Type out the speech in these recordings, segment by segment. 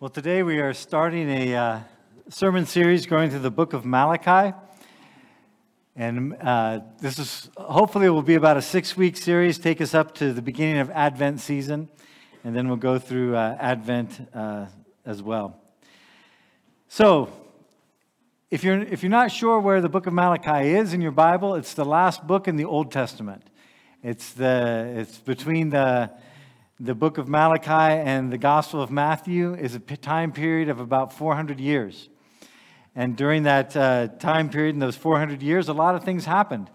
Well, today we are starting a uh, sermon series going through the book of Malachi. And uh, this is hopefully will be about a six week series, take us up to the beginning of Advent season, and then we'll go through uh, Advent uh, as well. So, if you're, if you're not sure where the book of Malachi is in your Bible, it's the last book in the Old Testament. It's, the, it's between the the book of Malachi and the Gospel of Matthew is a time period of about 400 years. And during that uh, time period, in those 400 years, a lot of things happened.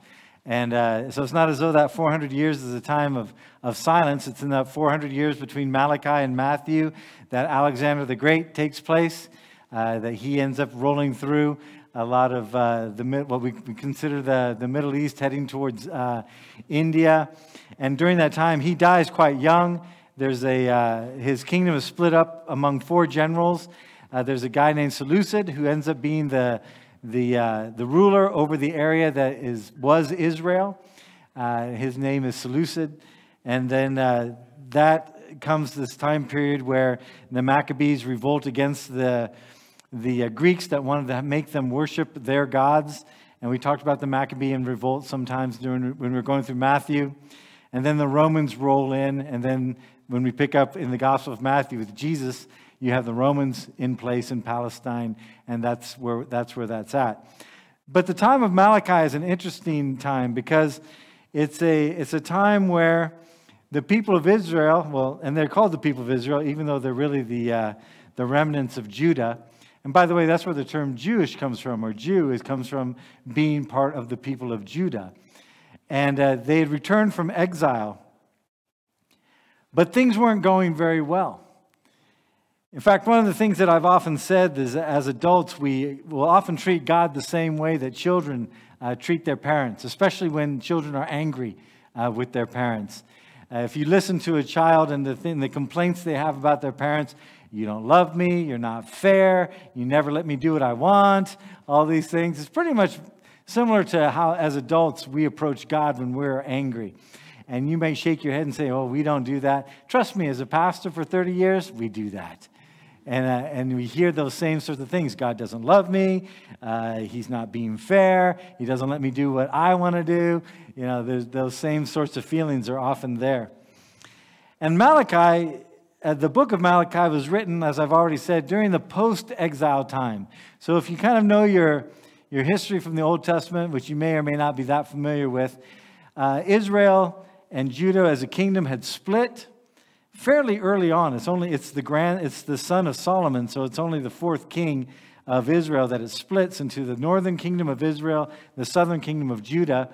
And uh, so it's not as though that 400 years is a time of, of silence. It's in that 400 years between Malachi and Matthew that Alexander the Great takes place, uh, that he ends up rolling through a lot of uh, the, what we consider the, the Middle East, heading towards uh, India. And during that time, he dies quite young. There's a, uh, his kingdom is split up among four generals. Uh, there's a guy named Seleucid who ends up being the, the, uh, the ruler over the area that is, was Israel. Uh, his name is Seleucid. And then uh, that comes this time period where the Maccabees revolt against the, the uh, Greeks that wanted to make them worship their gods. And we talked about the Maccabean revolt sometimes during, when we're going through Matthew. And then the Romans roll in, and then when we pick up in the Gospel of Matthew with Jesus, you have the Romans in place in Palestine, and that's where that's, where that's at. But the time of Malachi is an interesting time because it's a, it's a time where the people of Israel, well, and they're called the people of Israel, even though they're really the, uh, the remnants of Judah. And by the way, that's where the term Jewish comes from, or Jew is, comes from being part of the people of Judah. And uh, they had returned from exile but things weren't going very well. In fact, one of the things that I've often said is as adults, we will often treat God the same way that children uh, treat their parents, especially when children are angry uh, with their parents. Uh, if you listen to a child and the, thing, the complaints they have about their parents, you don't love me, you're not fair, you never let me do what I want, all these things, it's pretty much similar to how, as adults, we approach God when we're angry. And you may shake your head and say, oh, we don't do that. Trust me, as a pastor for 30 years, we do that. And, uh, and we hear those same sorts of things. God doesn't love me. Uh, he's not being fair. He doesn't let me do what I want to do. You know, those same sorts of feelings are often there. And Malachi, uh, the book of Malachi was written, as I've already said, during the post exile time. So if you kind of know your, your history from the Old Testament, which you may or may not be that familiar with, uh, Israel and Judah as a kingdom had split fairly early on. It's only it's the grand it's the son of Solomon, so it's only the fourth king of Israel that it splits into the northern kingdom of Israel, the southern kingdom of Judah.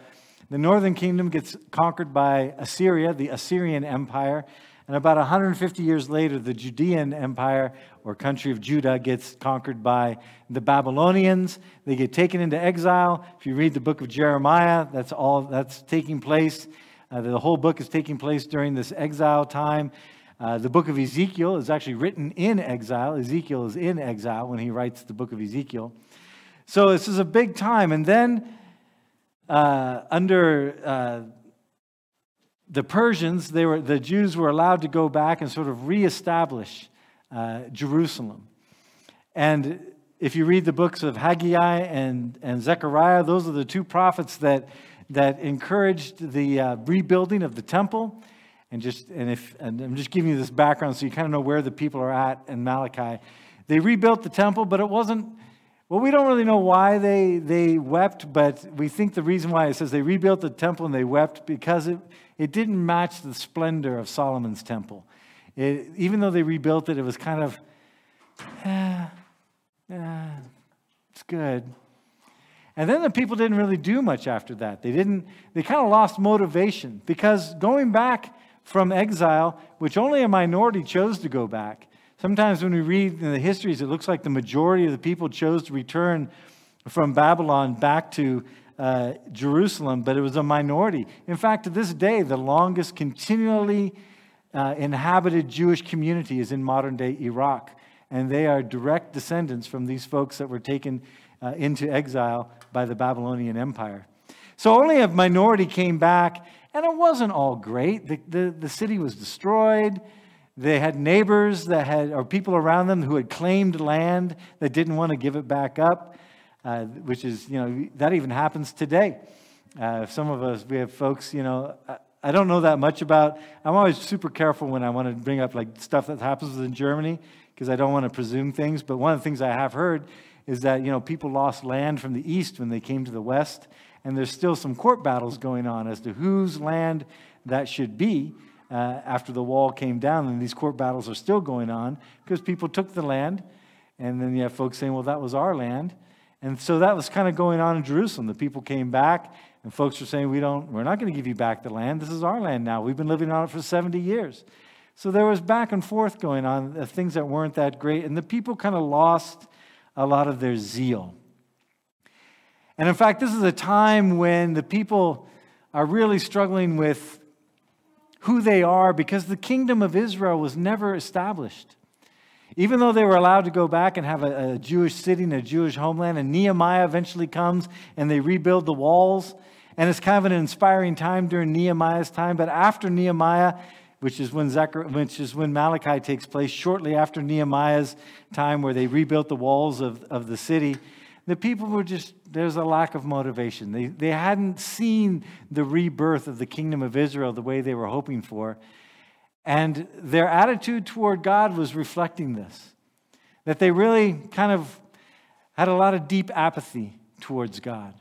The northern kingdom gets conquered by Assyria, the Assyrian Empire, and about 150 years later, the Judean Empire or country of Judah gets conquered by the Babylonians. They get taken into exile. If you read the book of Jeremiah, that's all that's taking place. Uh, the whole book is taking place during this exile time. Uh, the book of Ezekiel is actually written in exile. Ezekiel is in exile when he writes the book of Ezekiel. So this is a big time. And then uh, under uh, the Persians, they were, the Jews were allowed to go back and sort of reestablish uh, Jerusalem. And if you read the books of Haggai and, and Zechariah, those are the two prophets that that encouraged the uh, rebuilding of the temple. And just and if and I'm just giving you this background so you kind of know where the people are at in Malachi. They rebuilt the temple, but it wasn't well, we don't really know why they, they wept, but we think the reason why it says they rebuilt the temple and they wept because it, it didn't match the splendor of Solomon's temple. It, even though they rebuilt it, it was kind of, eh, eh, it's good. And then the people didn't really do much after that. They didn't, they kind of lost motivation because going back from exile, which only a minority chose to go back, sometimes when we read in the histories, it looks like the majority of the people chose to return from Babylon back to uh, Jerusalem, but it was a minority. In fact, to this day, the longest continually uh, inhabited Jewish community is in modern day Iraq. And they are direct descendants from these folks that were taken uh, into exile by the Babylonian Empire. So only a minority came back, and it wasn't all great. The, the, the city was destroyed. They had neighbors that had, or people around them who had claimed land that didn't want to give it back up, uh, which is, you know, that even happens today. Uh, some of us, we have folks, you know, I, I don't know that much about, I'm always super careful when I want to bring up like stuff that happens in Germany because I don't want to presume things. But one of the things I have heard is that, you know, people lost land from the east when they came to the west. And there's still some court battles going on as to whose land that should be uh, after the wall came down. And these court battles are still going on because people took the land. And then you have folks saying, well, that was our land. And so that was kind of going on in Jerusalem. The people came back, and folks were saying, we don't, we're not going to give you back the land. This is our land now. We've been living on it for 70 years. So there was back and forth going on, uh, things that weren't that great. And the people kind of lost a lot of their zeal. And in fact, this is a time when the people are really struggling with who they are because the kingdom of Israel was never established. Even though they were allowed to go back and have a, a, Jewish city and a Jewish homeland, and Nehemiah eventually comes and they rebuild the walls, and it's kind of an inspiring time during Nehemiah's time. But after Nehemiah, which is when Zechariah, which is when Malachi takes place, shortly after Nehemiah's time, where they rebuilt the walls of, of the city, the people were just there's a lack of motivation. They, they hadn't seen the rebirth of the kingdom of Israel the way they were hoping for. And their attitude toward God was reflecting this that they really kind of had a lot of deep apathy towards God.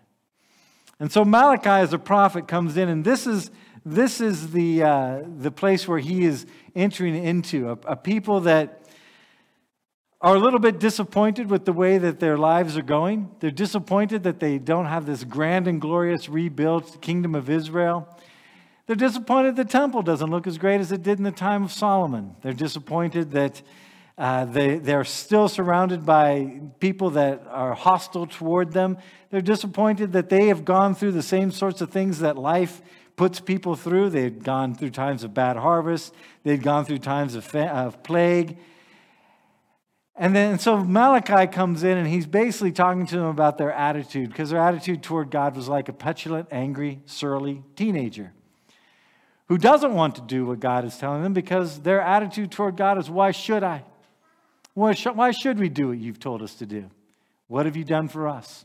And so Malachi, as a prophet, comes in, and this is, this is the, uh, the place where he is entering into a, a people that are a little bit disappointed with the way that their lives are going. They're disappointed that they don't have this grand and glorious rebuilt kingdom of Israel. They're disappointed the temple doesn't look as great as it did in the time of Solomon. They're disappointed that uh, they, they're still surrounded by people that are hostile toward them. They're disappointed that they have gone through the same sorts of things that life puts people through. They've gone through times of bad harvest, they've gone through times of, fa- of plague. And then so Malachi comes in and he's basically talking to them about their attitude because their attitude toward God was like a petulant, angry, surly teenager who doesn't want to do what God is telling them because their attitude toward God is, Why should I? Why should we do what you've told us to do? What have you done for us?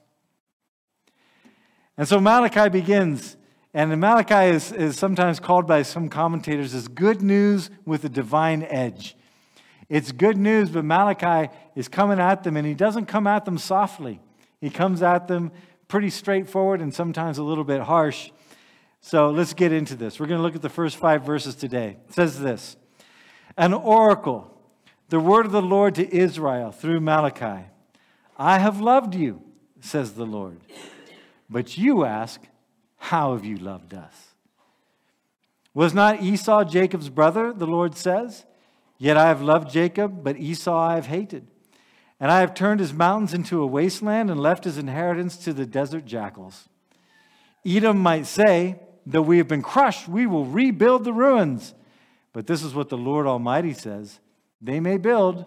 And so Malachi begins, and Malachi is, is sometimes called by some commentators as good news with a divine edge. It's good news, but Malachi is coming at them, and he doesn't come at them softly. He comes at them pretty straightforward and sometimes a little bit harsh. So let's get into this. We're going to look at the first five verses today. It says this An oracle, the word of the Lord to Israel through Malachi. I have loved you, says the Lord. But you ask, How have you loved us? Was not Esau Jacob's brother, the Lord says? Yet I have loved Jacob, but Esau I have hated. And I have turned his mountains into a wasteland and left his inheritance to the desert jackals. Edom might say, Though we have been crushed, we will rebuild the ruins. But this is what the Lord Almighty says They may build,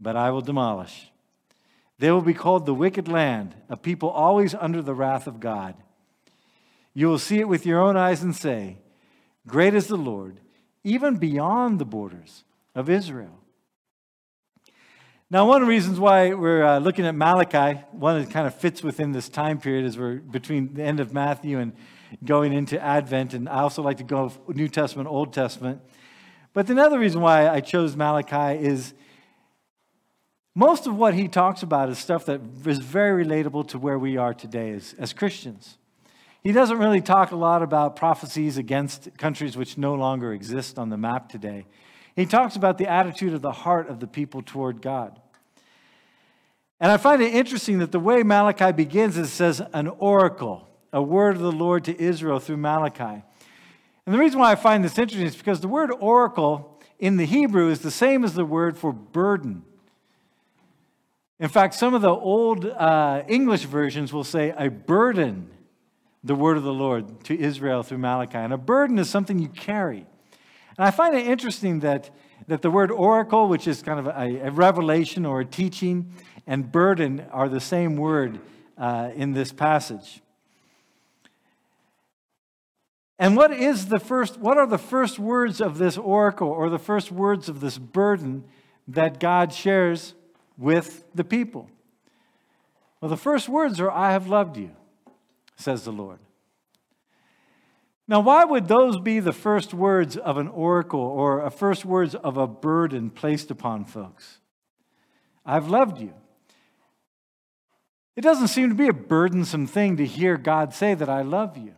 but I will demolish. They will be called the wicked land, a people always under the wrath of God. You will see it with your own eyes and say, Great is the Lord, even beyond the borders of Israel. Now, one of the reasons why we're uh, looking at Malachi, one that kind of fits within this time period is we're between the end of Matthew and going into Advent, and I also like to go New Testament, Old Testament. But another reason why I chose Malachi is most of what he talks about is stuff that is very relatable to where we are today as, as Christians. He doesn't really talk a lot about prophecies against countries which no longer exist on the map today. He talks about the attitude of the heart of the people toward God. And I find it interesting that the way Malachi begins, it says, an oracle, a word of the Lord to Israel through Malachi. And the reason why I find this interesting is because the word oracle in the Hebrew is the same as the word for burden. In fact, some of the old uh, English versions will say a burden, the word of the Lord to Israel through Malachi. And a burden is something you carry. And I find it interesting that, that the word oracle, which is kind of a, a revelation or a teaching, and burden are the same word uh, in this passage. And what is the first what are the first words of this oracle or the first words of this burden that God shares with the people? Well, the first words are I have loved you, says the Lord. Now, why would those be the first words of an oracle or a first words of a burden placed upon folks? I've loved you. It doesn't seem to be a burdensome thing to hear God say that I love you.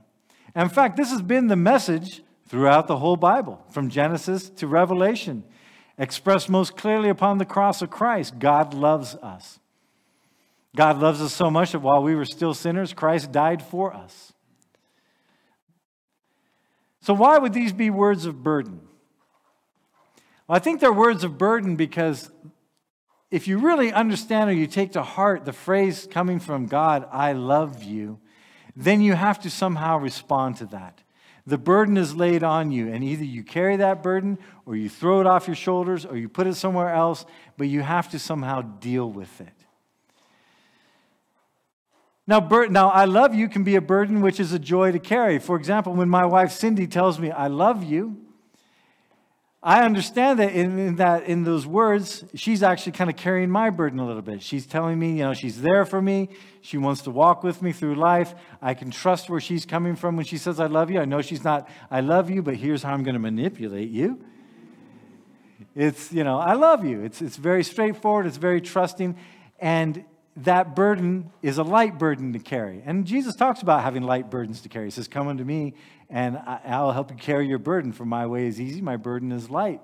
In fact, this has been the message throughout the whole Bible, from Genesis to Revelation, expressed most clearly upon the cross of Christ. God loves us. God loves us so much that while we were still sinners, Christ died for us. So, why would these be words of burden? Well, I think they're words of burden because if you really understand or you take to heart the phrase coming from God, I love you, then you have to somehow respond to that. The burden is laid on you, and either you carry that burden or you throw it off your shoulders or you put it somewhere else, but you have to somehow deal with it. Now, bur- now, I love you can be a burden which is a joy to carry. For example, when my wife Cindy tells me, I love you, I understand that in, in, that in those words, she's actually kind of carrying my burden a little bit. She's telling me, you know, she's there for me. She wants to walk with me through life. I can trust where she's coming from when she says, I love you. I know she's not, I love you, but here's how I'm going to manipulate you. It's, you know, I love you. It's, it's very straightforward, it's very trusting. And that burden is a light burden to carry. And Jesus talks about having light burdens to carry. He says, Come unto me, and I'll help you carry your burden, for my way is easy, my burden is light.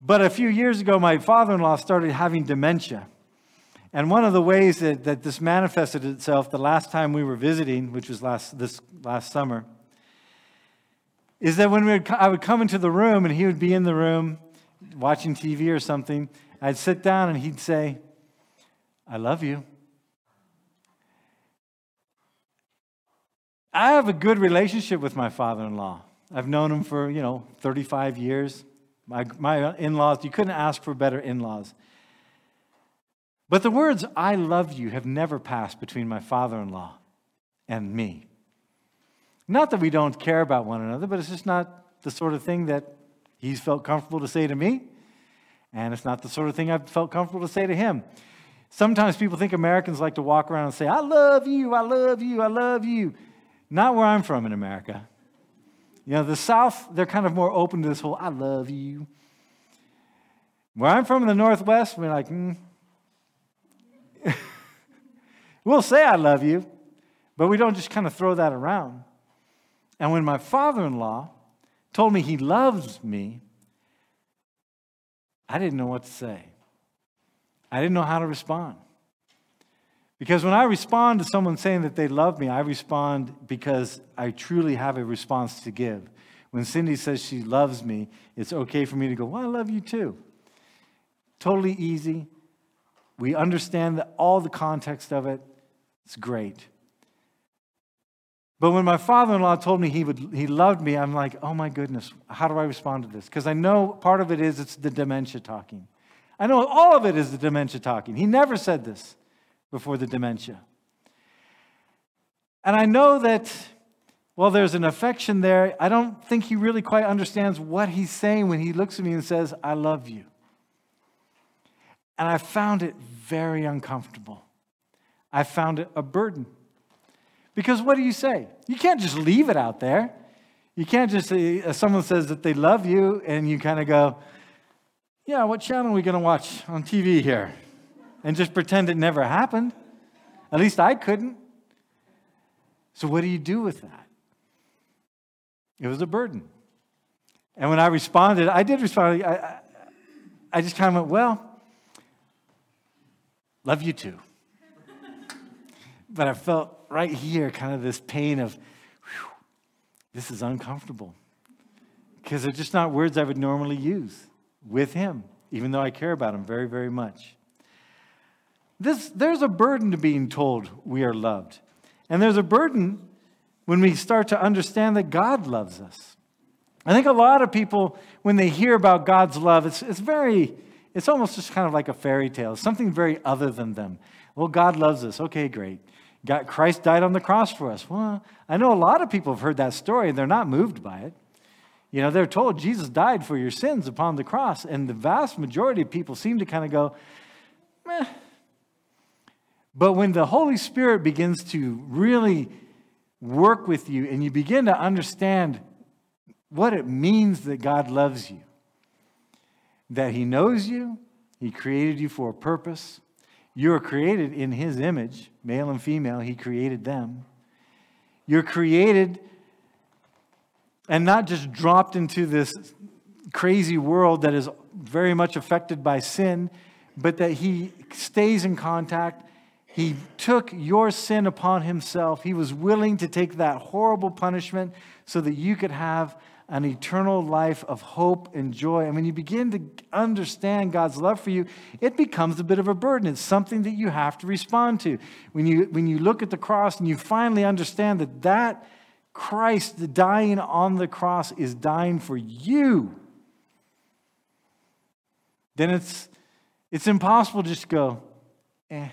But a few years ago, my father in law started having dementia. And one of the ways that, that this manifested itself the last time we were visiting, which was last, this last summer, is that when we would, I would come into the room and he would be in the room watching TV or something, I'd sit down and he'd say, I love you. I have a good relationship with my father in law. I've known him for, you know, 35 years. My, my in laws, you couldn't ask for better in laws. But the words, I love you, have never passed between my father in law and me. Not that we don't care about one another, but it's just not the sort of thing that he's felt comfortable to say to me. And it's not the sort of thing I've felt comfortable to say to him. Sometimes people think Americans like to walk around and say, I love you, I love you, I love you. Not where I'm from in America. You know, the South, they're kind of more open to this whole, I love you. Where I'm from in the Northwest, we're like, mm. we'll say I love you, but we don't just kind of throw that around. And when my father in law told me he loves me, I didn't know what to say. I didn't know how to respond. Because when I respond to someone saying that they love me, I respond because I truly have a response to give. When Cindy says she loves me, it's okay for me to go, Well, I love you too. Totally easy. We understand all the context of it. It's great. But when my father in law told me he, would, he loved me, I'm like, oh my goodness, how do I respond to this? Because I know part of it is it's the dementia talking. I know all of it is the dementia talking. He never said this before the dementia. And I know that well, there's an affection there, I don't think he really quite understands what he's saying when he looks at me and says, I love you. And I found it very uncomfortable. I found it a burden. Because what do you say? You can't just leave it out there. You can't just say, uh, someone says that they love you, and you kind of go, yeah, what channel are we going to watch on TV here? And just pretend it never happened. At least I couldn't. So, what do you do with that? It was a burden. And when I responded, I did respond. I, I, I just kind of went, well, love you too. but I felt right here kind of this pain of, this is uncomfortable. Because they're just not words I would normally use with Him, even though I care about Him very, very much. This, there's a burden to being told we are loved. And there's a burden when we start to understand that God loves us. I think a lot of people, when they hear about God's love, it's, it's very, it's almost just kind of like a fairy tale, something very other than them. Well, God loves us. Okay, great. God, Christ died on the cross for us. Well, I know a lot of people have heard that story and they're not moved by it. You know, they're told Jesus died for your sins upon the cross, and the vast majority of people seem to kind of go, meh. But when the Holy Spirit begins to really work with you and you begin to understand what it means that God loves you, that He knows you, He created you for a purpose. You are created in His image, male and female, He created them. You're created and not just dropped into this crazy world that is very much affected by sin, but that He stays in contact. He took your sin upon Himself. He was willing to take that horrible punishment so that you could have an eternal life of hope and joy. And when you begin to understand God's love for you, it becomes a bit of a burden. It's something that you have to respond to. When you, when you look at the cross and you finally understand that that Christ dying on the cross is dying for you, then it's, it's impossible just to go, eh.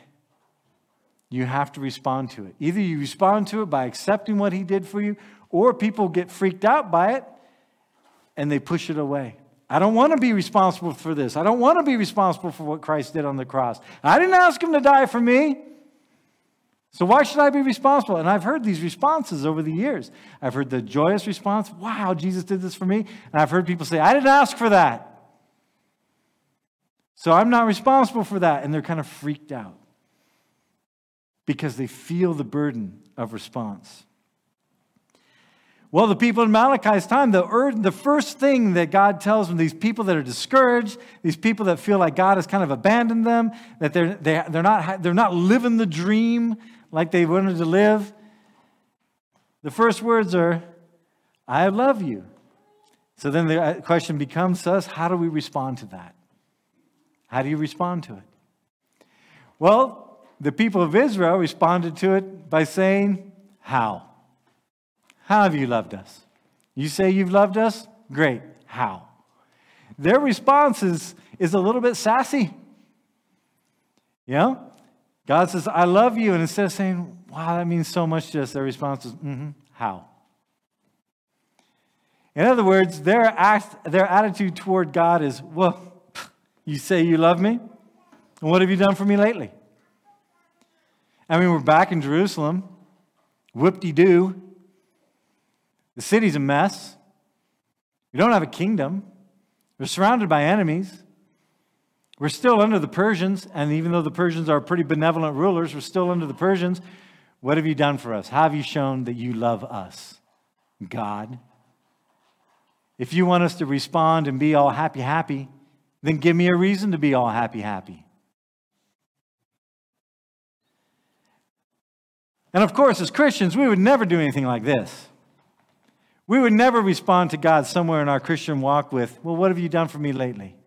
You have to respond to it. Either you respond to it by accepting what he did for you, or people get freaked out by it and they push it away. I don't want to be responsible for this. I don't want to be responsible for what Christ did on the cross. I didn't ask him to die for me. So why should I be responsible? And I've heard these responses over the years. I've heard the joyous response, wow, Jesus did this for me. And I've heard people say, I didn't ask for that. So I'm not responsible for that. And they're kind of freaked out because they feel the burden of response. Well, the people in Malachi's time, the, the first thing that God tells them, these people that are discouraged, these people that feel like God has kind of abandoned them, that they're, they, they're, not, they're not living the dream like they wanted to live, the first words are, I love you. So then the uh, question becomes to us how do we respond to that? How do you respond to it? Well, the people of Israel responded to it by saying, How? How have you loved us? You say you've loved us? Great. How? Their response is, is a little bit sassy. You know? God says, I love you. And instead of saying, wow, that means so much to us, their response is, mm-hmm, how? In other words, their, act, their attitude toward God is, well, you say you love me? And what have you done for me lately? I mean, we're back in Jerusalem. Whoop de doo. The city's a mess. We don't have a kingdom. We're surrounded by enemies. We're still under the Persians, and even though the Persians are pretty benevolent rulers, we're still under the Persians. What have you done for us? How have you shown that you love us? God. If you want us to respond and be all happy, happy, then give me a reason to be all happy, happy. And of course, as Christians, we would never do anything like this. We would never respond to God somewhere in our Christian walk with, Well, what have you done for me lately?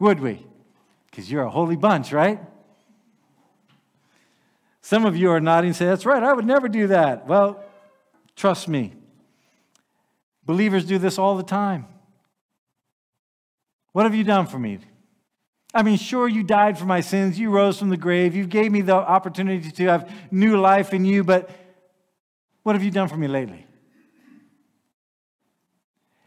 Would we? Because you're a holy bunch, right? Some of you are nodding and say, That's right, I would never do that. Well, trust me. Believers do this all the time. What have you done for me? I mean, sure, you died for my sins. You rose from the grave. You gave me the opportunity to have new life in you, but what have you done for me lately?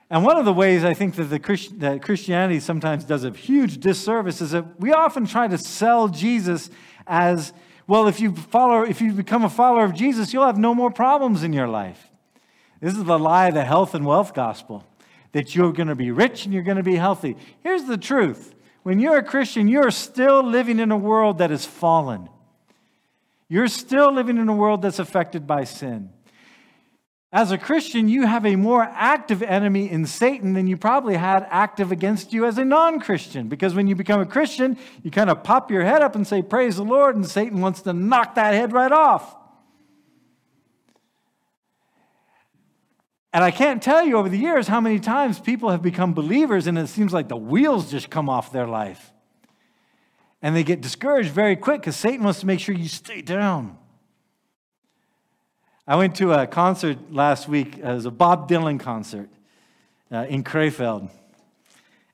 And one of the ways I think that, the Christ, that Christianity sometimes does a huge disservice is that we often try to sell Jesus as well, if you follow, if you become a follower of Jesus, you'll have no more problems in your life. This is the lie of the health and wealth gospel that you're going to be rich and you're going to be healthy. Here's the truth when you're a Christian, you're still living in a world that is fallen. You're still living in a world that's affected by sin. As a Christian, you have a more active enemy in Satan than you probably had active against you as a non Christian. Because when you become a Christian, you kind of pop your head up and say, Praise the Lord, and Satan wants to knock that head right off. And I can't tell you over the years how many times people have become believers and it seems like the wheels just come off their life. And they get discouraged very quick because Satan wants to make sure you stay down. I went to a concert last week. It was a Bob Dylan concert uh, in Krefeld.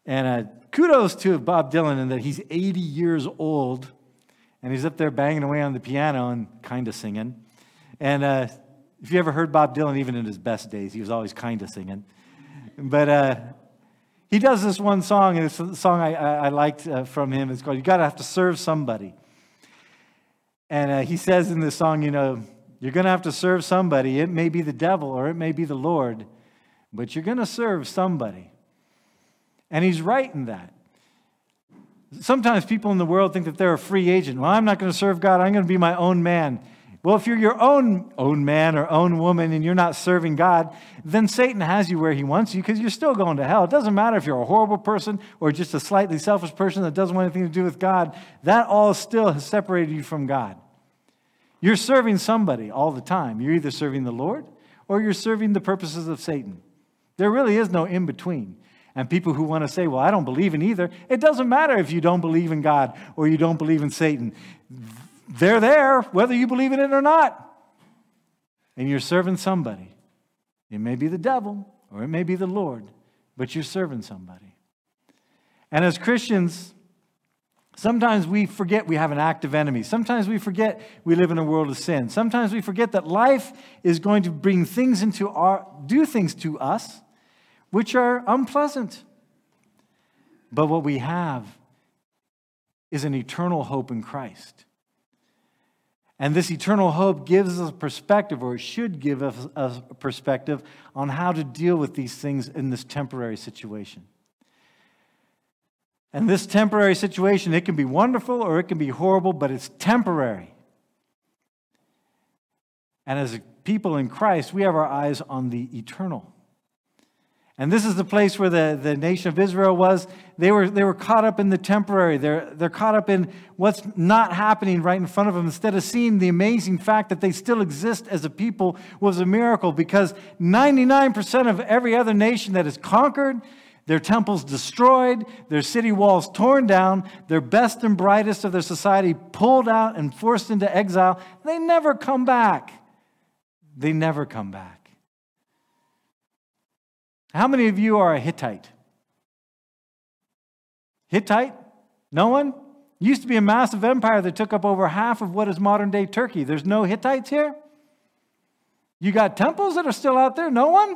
And uh, kudos to Bob Dylan in that he's 80 years old and he's up there banging away on the piano and kind of singing. And uh, if you ever heard Bob Dylan, even in his best days, he was always kind of singing. But uh, he does this one song, and it's a song I, I, I liked uh, from him. It's called You Gotta Have to Serve Somebody. And uh, he says in this song, you know, you're going to have to serve somebody. It may be the devil or it may be the Lord, but you're going to serve somebody. And he's right in that. Sometimes people in the world think that they're a free agent. Well, I'm not going to serve God, I'm going to be my own man. Well, if you're your own own man or own woman and you're not serving God, then Satan has you where he wants you because you're still going to hell. It doesn't matter if you're a horrible person or just a slightly selfish person that doesn't want anything to do with God. That all still has separated you from God. You're serving somebody all the time. You're either serving the Lord or you're serving the purposes of Satan. There really is no in between. And people who want to say, well, I don't believe in either, it doesn't matter if you don't believe in God or you don't believe in Satan. They're there, whether you believe in it or not. And you're serving somebody. It may be the devil or it may be the Lord, but you're serving somebody. And as Christians, Sometimes we forget we have an active enemy. Sometimes we forget we live in a world of sin. Sometimes we forget that life is going to bring things into our, do things to us which are unpleasant. But what we have is an eternal hope in Christ. And this eternal hope gives us a perspective, or it should give us a perspective, on how to deal with these things in this temporary situation. And this temporary situation, it can be wonderful or it can be horrible, but it's temporary. And as people in Christ, we have our eyes on the eternal. And this is the place where the, the nation of Israel was. They were, they were caught up in the temporary. They're, they're caught up in what's not happening right in front of them. Instead of seeing the amazing fact that they still exist as a people was a miracle because 99% of every other nation that is conquered, their temples destroyed, their city walls torn down, their best and brightest of their society pulled out and forced into exile, they never come back. They never come back. How many of you are a Hittite? Hittite? No one? Used to be a massive empire that took up over half of what is modern day Turkey. There's no Hittites here? You got temples that are still out there? No one?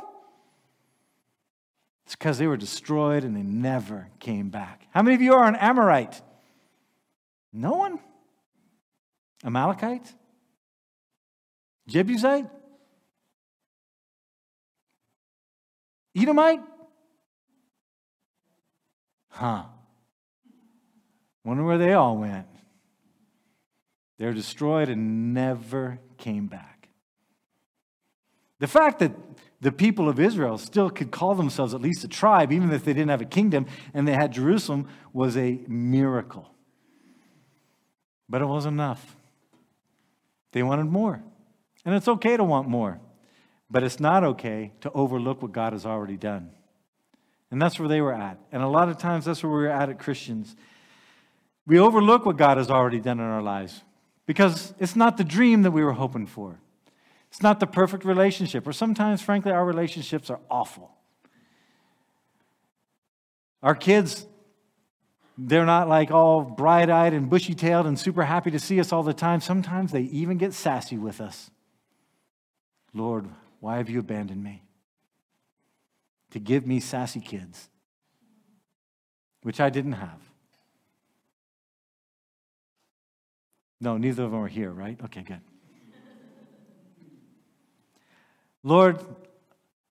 It's because they were destroyed and they never came back. How many of you are an Amorite? No one? Amalekite? Jebusite? Edomite? Huh. Wonder where they all went. They're destroyed and never came back. The fact that the people of Israel still could call themselves at least a tribe, even if they didn't have a kingdom and they had Jerusalem, was a miracle. But it wasn't enough. They wanted more. And it's okay to want more. But it's not okay to overlook what God has already done. And that's where they were at. And a lot of times that's where we're at at Christians. We overlook what God has already done in our lives because it's not the dream that we were hoping for. It's not the perfect relationship, or sometimes, frankly, our relationships are awful. Our kids, they're not like all bright eyed and bushy tailed and super happy to see us all the time. Sometimes they even get sassy with us. Lord, why have you abandoned me? To give me sassy kids, which I didn't have. No, neither of them are here, right? Okay, good. Lord,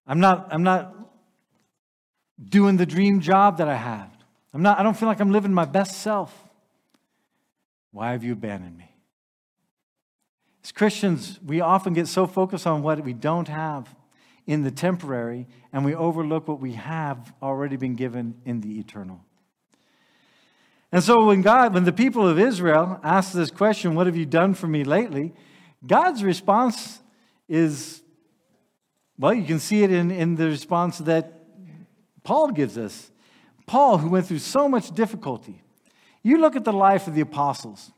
I'm not, I'm not doing the dream job that I have. I'm not, I don't feel like I'm living my best self. Why have you abandoned me? As Christians, we often get so focused on what we don't have in the temporary, and we overlook what we have already been given in the eternal. And so when God, when the people of Israel asked this question, What have you done for me lately? God's response is, well, you can see it in, in the response that Paul gives us. Paul, who went through so much difficulty. You look at the life of the apostles,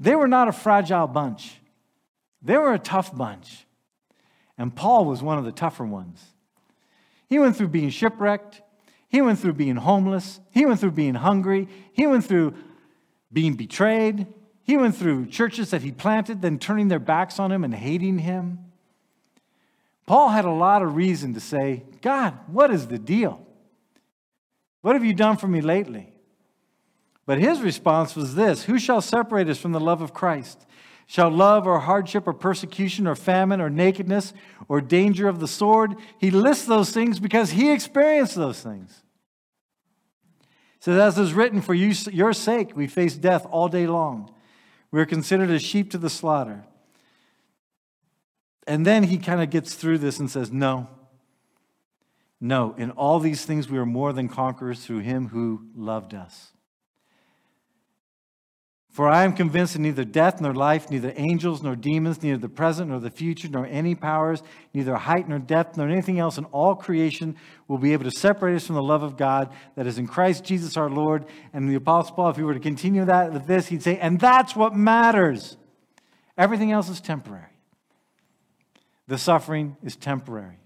they were not a fragile bunch. They were a tough bunch. And Paul was one of the tougher ones. He went through being shipwrecked. He went through being homeless. He went through being hungry. He went through being betrayed. He went through churches that he planted, then turning their backs on him and hating him. Paul had a lot of reason to say, God, what is the deal? What have you done for me lately? But his response was this Who shall separate us from the love of Christ? Shall love or hardship or persecution or famine or nakedness or danger of the sword? He lists those things because he experienced those things. Says, As is written, for you, your sake we face death all day long. We are considered as sheep to the slaughter. And then he kind of gets through this and says, No, no, in all these things we are more than conquerors through him who loved us. For I am convinced that neither death nor life, neither angels nor demons, neither the present nor the future, nor any powers, neither height nor depth, nor anything else in all creation will be able to separate us from the love of God that is in Christ Jesus our Lord. And the Apostle Paul, if he were to continue that with this, he'd say, and that's what matters. Everything else is temporary. The suffering is temporary.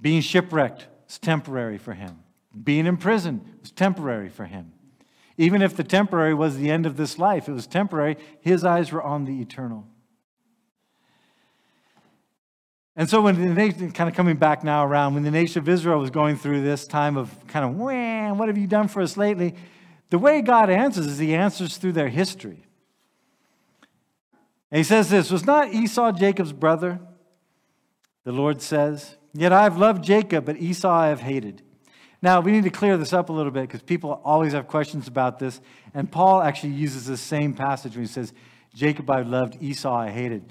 Being shipwrecked is temporary for him. Being in prison was temporary for him. Even if the temporary was the end of this life, it was temporary. His eyes were on the eternal. And so, when the nation, kind of coming back now around, when the nation of Israel was going through this time of kind of, what have you done for us lately? The way God answers is he answers through their history. And he says this Was not Esau Jacob's brother? The Lord says, Yet I have loved Jacob, but Esau I have hated. Now, we need to clear this up a little bit because people always have questions about this. And Paul actually uses the same passage when he says, Jacob I loved, Esau I hated.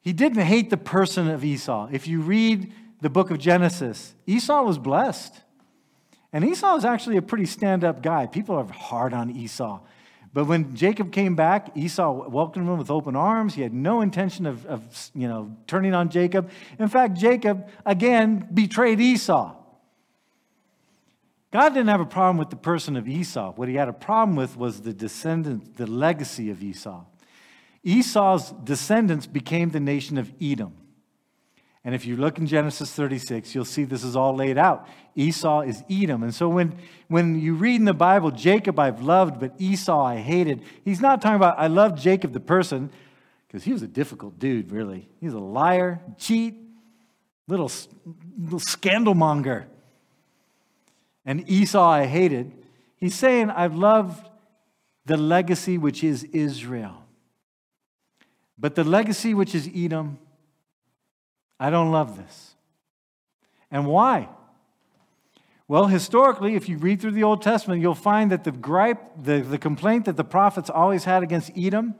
He didn't hate the person of Esau. If you read the book of Genesis, Esau was blessed. And Esau was actually a pretty stand up guy. People are hard on Esau. But when Jacob came back, Esau welcomed him with open arms. He had no intention of, of you know, turning on Jacob. In fact, Jacob, again, betrayed Esau. God didn't have a problem with the person of Esau. What he had a problem with was the descendants, the legacy of Esau. Esau's descendants became the nation of Edom. And if you look in Genesis 36, you'll see this is all laid out. Esau is Edom. And so when, when you read in the Bible, Jacob I've loved, but Esau I hated, he's not talking about I love Jacob the person, because he was a difficult dude, really. He's a liar, cheat, little, little scandal monger and Esau I hated. He's saying, I've loved the legacy which is Israel. But the legacy which is Edom, I don't love this. And why? Well, historically, if you read through the Old Testament, you'll find that the gripe, the, the complaint that the prophets always had against Edom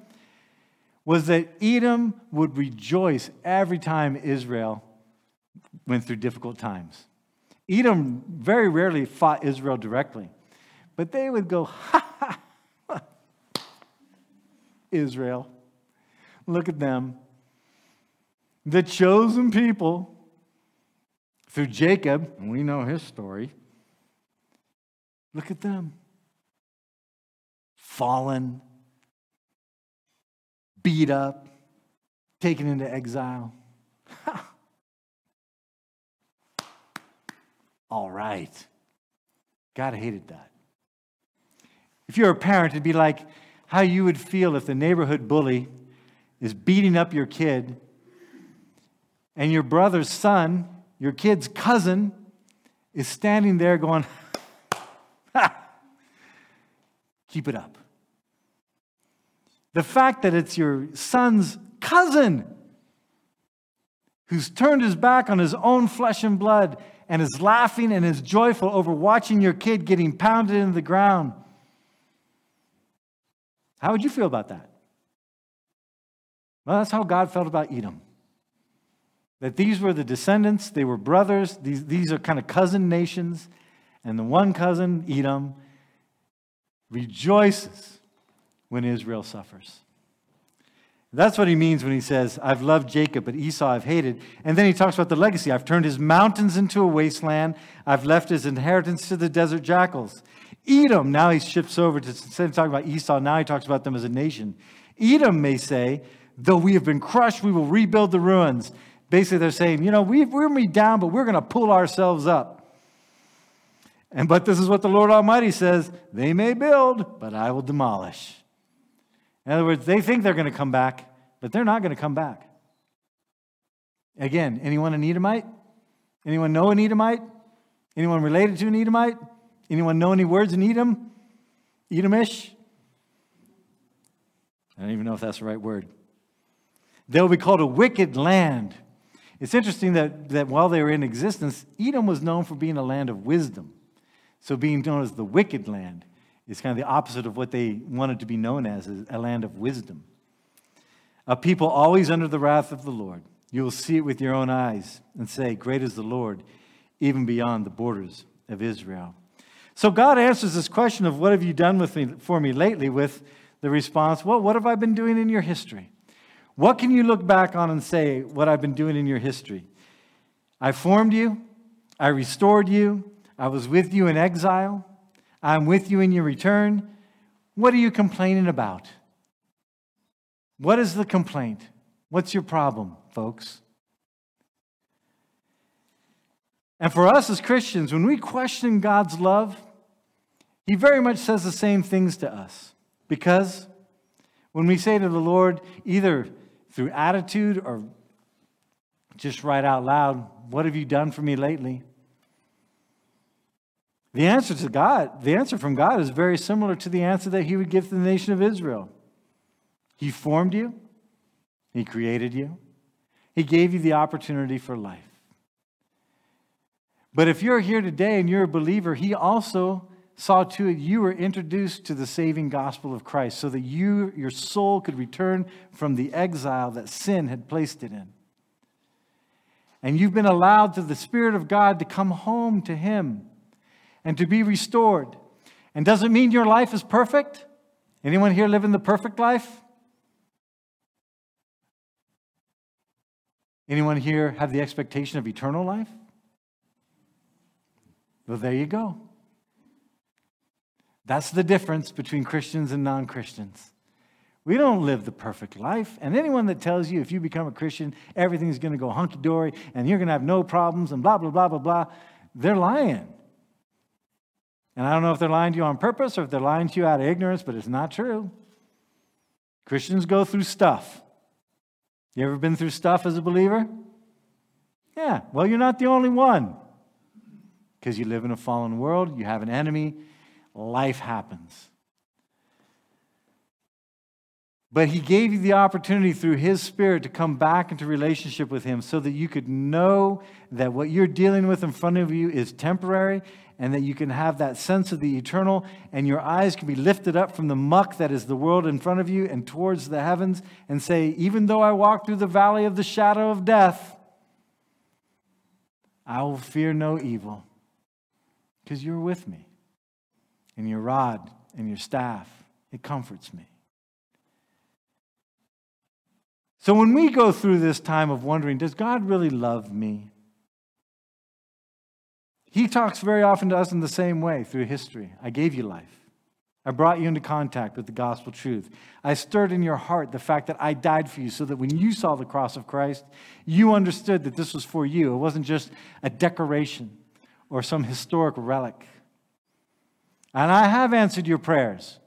was that Edom would rejoice every time Israel went through difficult times. Edom very rarely fought Israel directly, but they would go, ha ha, Israel, look at them. The chosen people through Jacob, and we know his story. Look at them. Fallen, beat up, taken into exile. all right. God hated that. If you're a parent, it'd be like how you would feel if the neighborhood bully is beating up your kid and your brother's son, your kid's cousin, is standing there going, keep it up. The fact that it's your son's cousin who's turned his back on his own flesh and blood and is laughing and is joyful over watching your kid getting pounded into the ground. How would you feel about that? Well, that's how God felt about Edom. That these were the descendants, they were brothers, these, these are kind of cousin nations, and the one cousin, Edom, rejoices when Israel suffers. That's what he means when he says, I've loved Jacob, but Esau I've hated. And then he talks about the legacy. I've turned his mountains into a wasteland. I've left his inheritance to the desert jackals. Edom, now he shifts over to, instead of talking about Esau, now he talks about them as a nation. Edom may say, though we have been crushed, we will rebuild the ruins. Basically, they're saying, you know, we, we're down, but we're going to pull ourselves up. And but this is what the Lord Almighty says: they may build, but I will demolish. In other words, they think they're going to come back, but they're not going to come back. Again, anyone an Edomite? Anyone know an Edomite? Anyone related to an Edomite? Anyone know any words in Edom? Edomish? I don't even know if that's the right word. They'll be called a wicked land. It's interesting that, that while they were in existence, Edom was known for being a land of wisdom. So being known as the wicked land is kind of the opposite of what they wanted to be known as, a land of wisdom. A people always under the wrath of the Lord. You will see it with your own eyes and say, Great is the Lord, even beyond the borders of Israel. So God answers this question of what have you done with me, for me lately with the response, Well, what have I been doing in your history? What can you look back on and say, what I've been doing in your history? I formed you, I restored you, I was with you in exile, I'm with you in your return. What are you complaining about? What is the complaint? What's your problem, folks? And for us as Christians, when we question God's love, He very much says the same things to us. Because when we say to the Lord, either through attitude or just right out loud, What have you done for me lately? The answer to God, the answer from God is very similar to the answer that He would give to the nation of Israel. He formed you, He created you, He gave you the opportunity for life. But if you're here today and you're a believer, He also saw to it you were introduced to the saving gospel of Christ so that you, your soul could return from the exile that sin had placed it in. And you've been allowed to the Spirit of God to come home to Him and to be restored. And doesn't mean your life is perfect. Anyone here living the perfect life? Anyone here have the expectation of eternal life? Well, there you go. That's the difference between Christians and non Christians. We don't live the perfect life. And anyone that tells you if you become a Christian, everything's going to go hunky dory and you're going to have no problems and blah, blah, blah, blah, blah, they're lying. And I don't know if they're lying to you on purpose or if they're lying to you out of ignorance, but it's not true. Christians go through stuff. You ever been through stuff as a believer? Yeah, well, you're not the only one. Because you live in a fallen world, you have an enemy, life happens. But he gave you the opportunity through his spirit to come back into relationship with him so that you could know that what you're dealing with in front of you is temporary and that you can have that sense of the eternal and your eyes can be lifted up from the muck that is the world in front of you and towards the heavens and say, even though I walk through the valley of the shadow of death, I will fear no evil because you're with me and your rod and your staff. It comforts me. So when we go through this time of wondering, does God really love me? He talks very often to us in the same way through history. I gave you life. I brought you into contact with the gospel truth. I stirred in your heart the fact that I died for you so that when you saw the cross of Christ, you understood that this was for you. It wasn't just a decoration or some historic relic. And I have answered your prayers,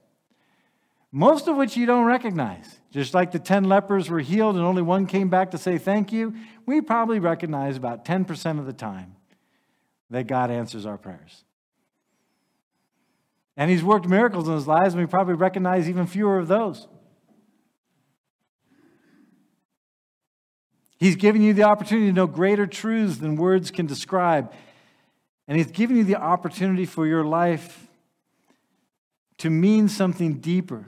most of which you don't recognize. Just like the 10 lepers were healed and only one came back to say thank you, we probably recognize about 10% of the time that God answers our prayers. And He's worked miracles in His lives, and we probably recognize even fewer of those. He's given you the opportunity to know greater truths than words can describe. And He's given you the opportunity for your life to mean something deeper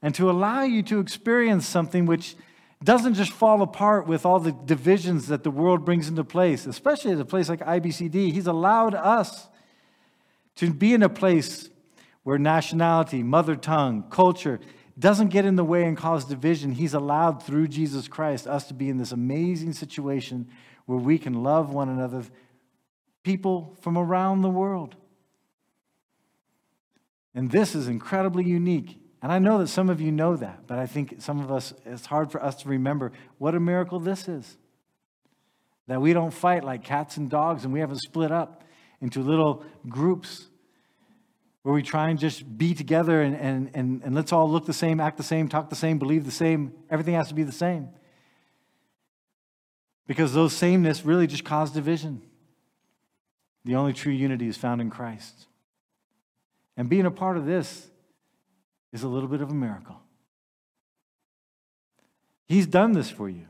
and to allow you to experience something which doesn't just fall apart with all the divisions that the world brings into place, especially at a place like IBCD. He's allowed us to be in a place where nationality, mother tongue, culture doesn't get in the way and cause division. He's allowed through Jesus Christ us to be in this amazing situation where we can love one another, people from around the world. And this is incredibly unique. And I know that some of you know that, but I think some of us, it's hard for us to remember what a miracle this is. That we don't fight like cats and dogs and we haven't split up into little groups. where we try and just be together and, and, and, and let's all look the same, act the same, talk the same, believe the same. Everything has to be the same. Because those sameness really just cause division. The only true unity is found in Christ. And being a part of this is a little bit of a miracle. He's done this for you.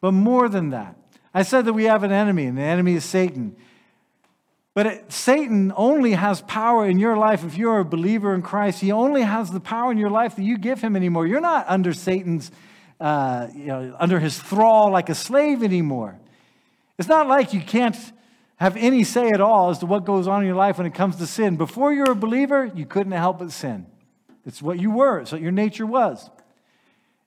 But more than that, I said that we have an enemy, and the enemy is Satan. But it, Satan only has power in your life if you're a believer in Christ. He only has the power in your life that you give him anymore. You're not under Satan's, uh, you know, under his thrall like a slave anymore. It's not like you can't have any say at all as to what goes on in your life when it comes to sin. Before you're a believer, you couldn't help but sin. It's what you were, it's what your nature was.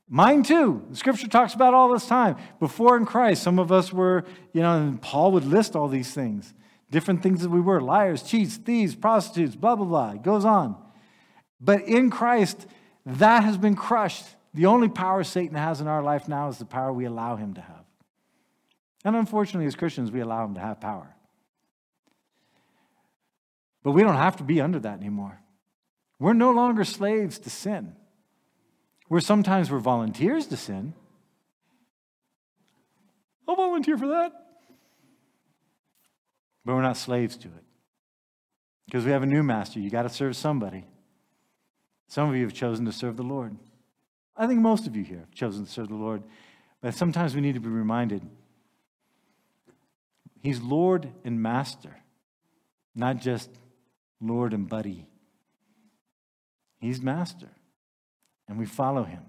Mine too. The scripture talks about all this time. Before in Christ, some of us were, you know, and Paul would list all these things, different things that we were liars, cheats, thieves, prostitutes, blah, blah, blah. It goes on. But in Christ, that has been crushed. The only power Satan has in our life now is the power we allow him to have. And unfortunately, as Christians, we allow him to have power. But we don't have to be under that anymore. We're no longer slaves to sin. We're sometimes we're volunteers to sin. I'll volunteer for that. But we're not slaves to it. Because we have a new master. You got to serve somebody. Some of you have chosen to serve the Lord. I think most of you here have chosen to serve the Lord. But sometimes we need to be reminded He's Lord and Master, not just Lord and buddy. He's Master and we follow him.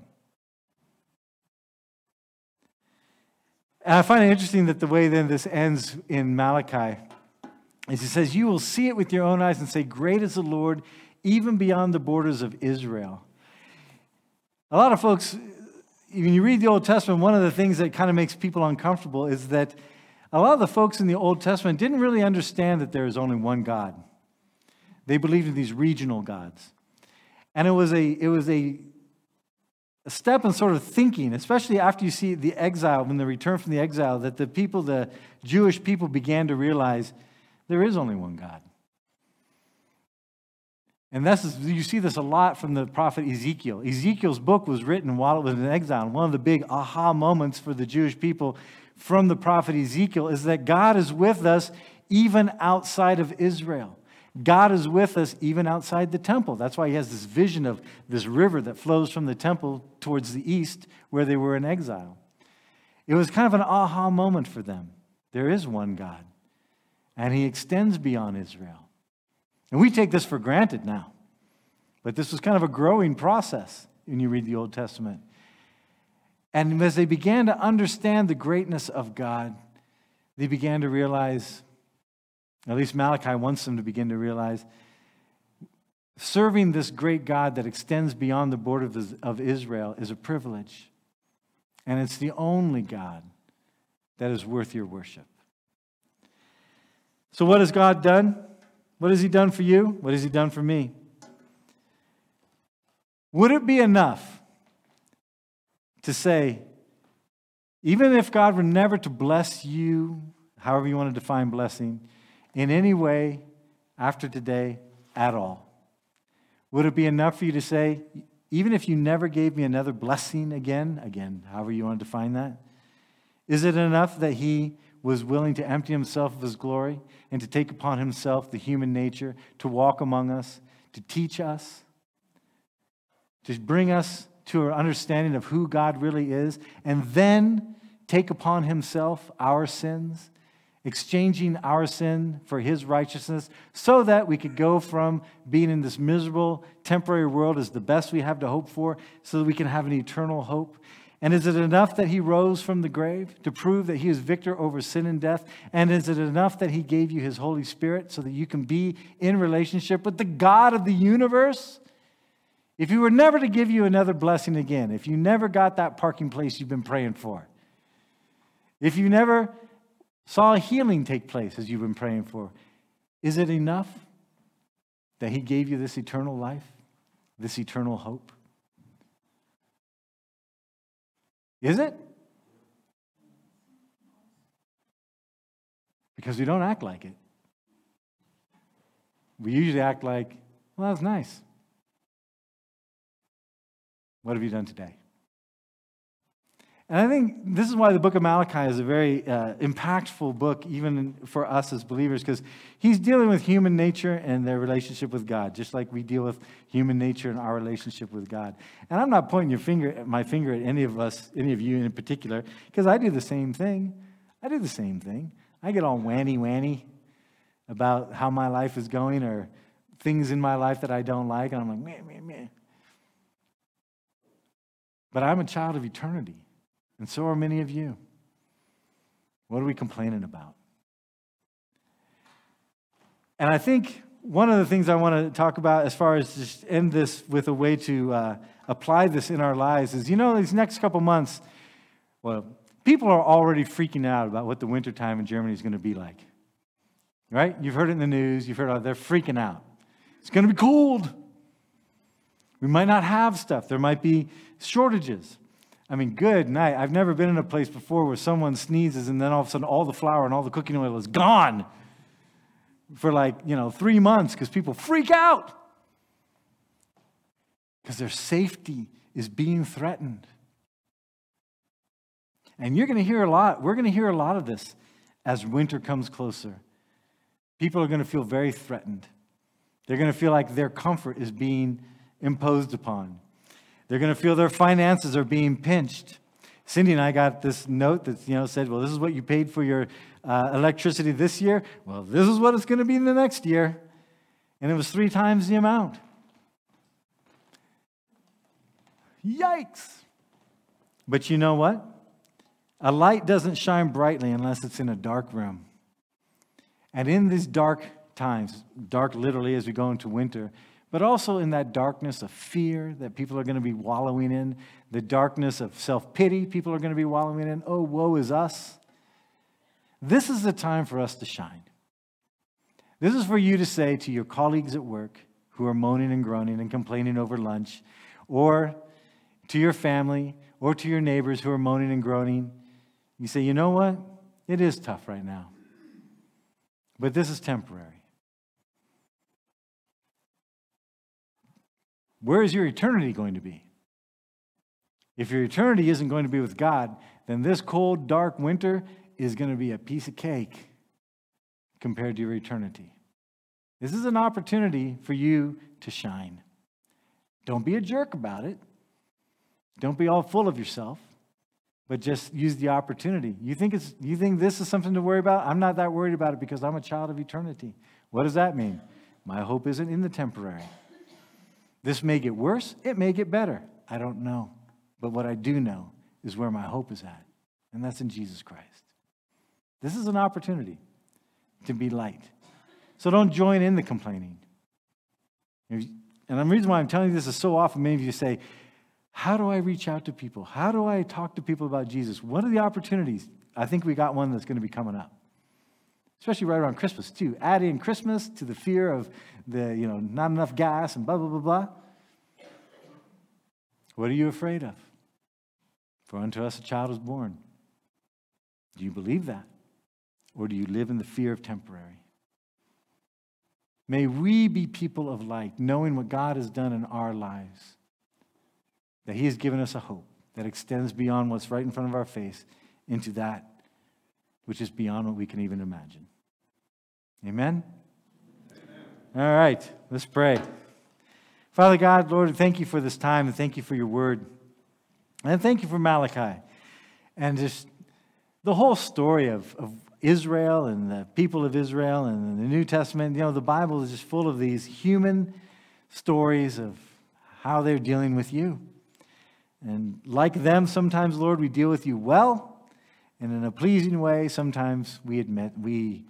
And I find it interesting that the way then this ends in Malachi is he says, You will see it with your own eyes and say, Great is the Lord, even beyond the borders of Israel. A lot of folks, when you read the Old Testament, one of the things that kind of makes people uncomfortable is that a lot of the folks in the Old Testament didn't really understand that there is only one God. They believed in these regional gods. And it was a, it was a a step in sort of thinking, especially after you see the exile, when the return from the exile, that the people, the Jewish people, began to realize there is only one God. And this is, you see this a lot from the prophet Ezekiel. Ezekiel's book was written while it was in exile. One of the big aha moments for the Jewish people from the prophet Ezekiel is that God is with us even outside of Israel. God is with us even outside the temple. That's why he has this vision of this river that flows from the temple towards the east where they were in exile. It was kind of an aha moment for them. There is one God, and he extends beyond Israel. And we take this for granted now. But this was kind of a growing process when you read the Old Testament. And as they began to understand the greatness of God, they began to realize at least Malachi wants them to begin to realize serving this great God that extends beyond the border of Israel is a privilege. And it's the only God that is worth your worship. So, what has God done? What has He done for you? What has He done for me? Would it be enough to say, even if God were never to bless you, however you want to define blessing, in any way after today at all? Would it be enough for you to say, even if you never gave me another blessing again, again, however you want to define that, is it enough that he was willing to empty himself of his glory and to take upon himself the human nature, to walk among us, to teach us, to bring us to an understanding of who God really is, and then take upon himself our sins exchanging our sin for his righteousness so that we could go from being in this miserable temporary world as the best we have to hope for so that we can have an eternal hope. And is it enough that he rose from the grave to prove that he is victor over sin and death? And is it enough that he gave you his Holy Spirit so that you can be in relationship with the God of the universe? If he were never to give you another blessing again, if you never got that parking place you've been praying for, if you never saw healing take place as you've been praying for. Is it enough that He gave you this eternal life, this eternal hope? Is it? Because we don't act like it. we usually act like, well, that's nice. What have you done today? And I think this is why the book of Malachi is a very uh, impactful book, even for us as believers, because he's dealing with human nature and their relationship with God, just like we deal with human nature and our relationship with God. And I'm not pointing your finger, my finger at any of us, any of you in particular, because I do the same thing. I do the same thing. I get all wanny wanny about how my life is going or things in my life that I don't like, and I'm like, meh, meh, meh. But I'm a child of eternity. And so are many of you. What are we complaining about? And I think one of the things I want to talk about as far as just end this with a way to uh, apply this in our lives is you know, these next couple months, well, people are already freaking out about what the wintertime in Germany is going to be like. Right? You've heard it in the news, you've heard it, they're freaking out. It's going to be cold. We might not have stuff, there might be shortages. I mean, good night. I've never been in a place before where someone sneezes and then all of a sudden all the flour and all the cooking oil is gone for like, you know, three months because people freak out because their safety is being threatened. And you're going to hear a lot, we're going to hear a lot of this as winter comes closer. People are going to feel very threatened. They're going to feel like their comfort is being imposed upon. They're going to feel their finances are being pinched. Cindy and I got this note that you know said, "Well, this is what you paid for your uh, electricity this year. Well, this is what it's going to be in the next year," and it was three times the amount. Yikes! But you know what? A light doesn't shine brightly unless it's in a dark room. And in these dark times, dark literally as we go into winter, but also in that darkness of fear that people are going to be wallowing in, the darkness of self pity people are going to be wallowing in. Oh, woe is us. This is the time for us to shine. This is for you to say to your colleagues at work who are moaning and groaning and complaining over lunch, or to your family, or to your neighbors who are moaning and groaning. You say, you know what? It is tough right now. But this is temporary. Where is your eternity going to be? If your eternity isn't going to be with God, then this cold, dark winter is going to be a piece of cake compared to your eternity. This is an opportunity for you to shine. Don't be a jerk about it. Don't be all full of yourself, but just use the opportunity. You think, it's, you think this is something to worry about? I'm not that worried about it because I'm a child of eternity. What does that mean? My hope isn't in the temporary. This may get worse, it may get better. I don't know. But what I do know is where my hope is at, and that's in Jesus Christ. This is an opportunity to be light. So don't join in the complaining. And the reason why I'm telling you this is so often, many of you say, How do I reach out to people? How do I talk to people about Jesus? What are the opportunities? I think we got one that's going to be coming up especially right around Christmas too. Add in Christmas to the fear of the, you know, not enough gas and blah, blah, blah, blah. What are you afraid of? For unto us a child is born. Do you believe that? Or do you live in the fear of temporary? May we be people of light, knowing what God has done in our lives, that He has given us a hope that extends beyond what's right in front of our face into that which is beyond what we can even imagine. Amen? Amen? All right, let's pray. Father God, Lord, thank you for this time and thank you for your word. And thank you for Malachi and just the whole story of, of Israel and the people of Israel and the New Testament. You know, the Bible is just full of these human stories of how they're dealing with you. And like them, sometimes, Lord, we deal with you well, and in a pleasing way, sometimes we admit we,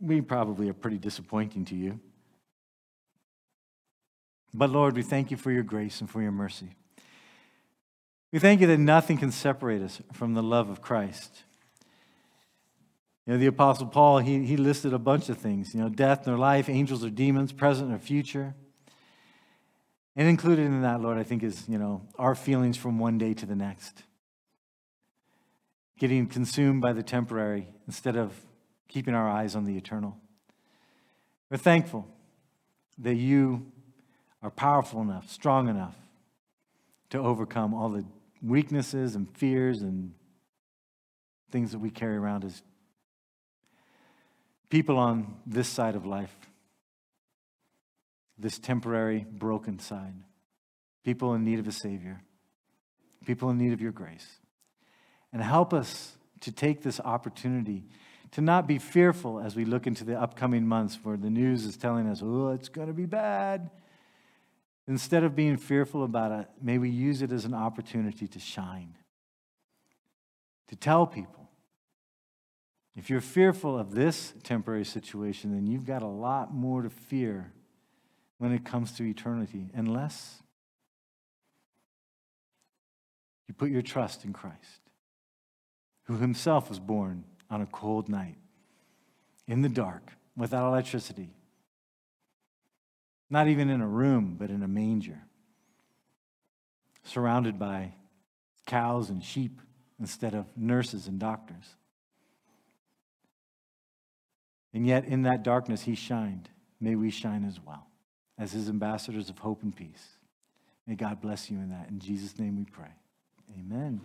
we probably are pretty disappointing to you. But Lord, we thank you for your grace and for your mercy. We thank you that nothing can separate us from the love of Christ. You know, the Apostle Paul, he, he listed a bunch of things, you know, death nor life, angels or demons, present or future. And included in that, Lord, I think is, you know, our feelings from one day to the next getting consumed by the temporary instead of keeping our eyes on the eternal. We're thankful that you are powerful enough, strong enough to overcome all the weaknesses and fears and things that we carry around as people on this side of life, this temporary, broken side, people in need of a Savior, people in need of your grace. And help us to take this opportunity to not be fearful as we look into the upcoming months where the news is telling us, oh, it's going to be bad. Instead of being fearful about it, may we use it as an opportunity to shine, to tell people. If you're fearful of this temporary situation, then you've got a lot more to fear when it comes to eternity, unless you put your trust in Christ, who himself was born on a cold night, in the dark, without electricity. Not even in a room, but in a manger, surrounded by cows and sheep instead of nurses and doctors. And yet, in that darkness, he shined. May we shine as well as his ambassadors of hope and peace. May God bless you in that. In Jesus' name we pray. Amen.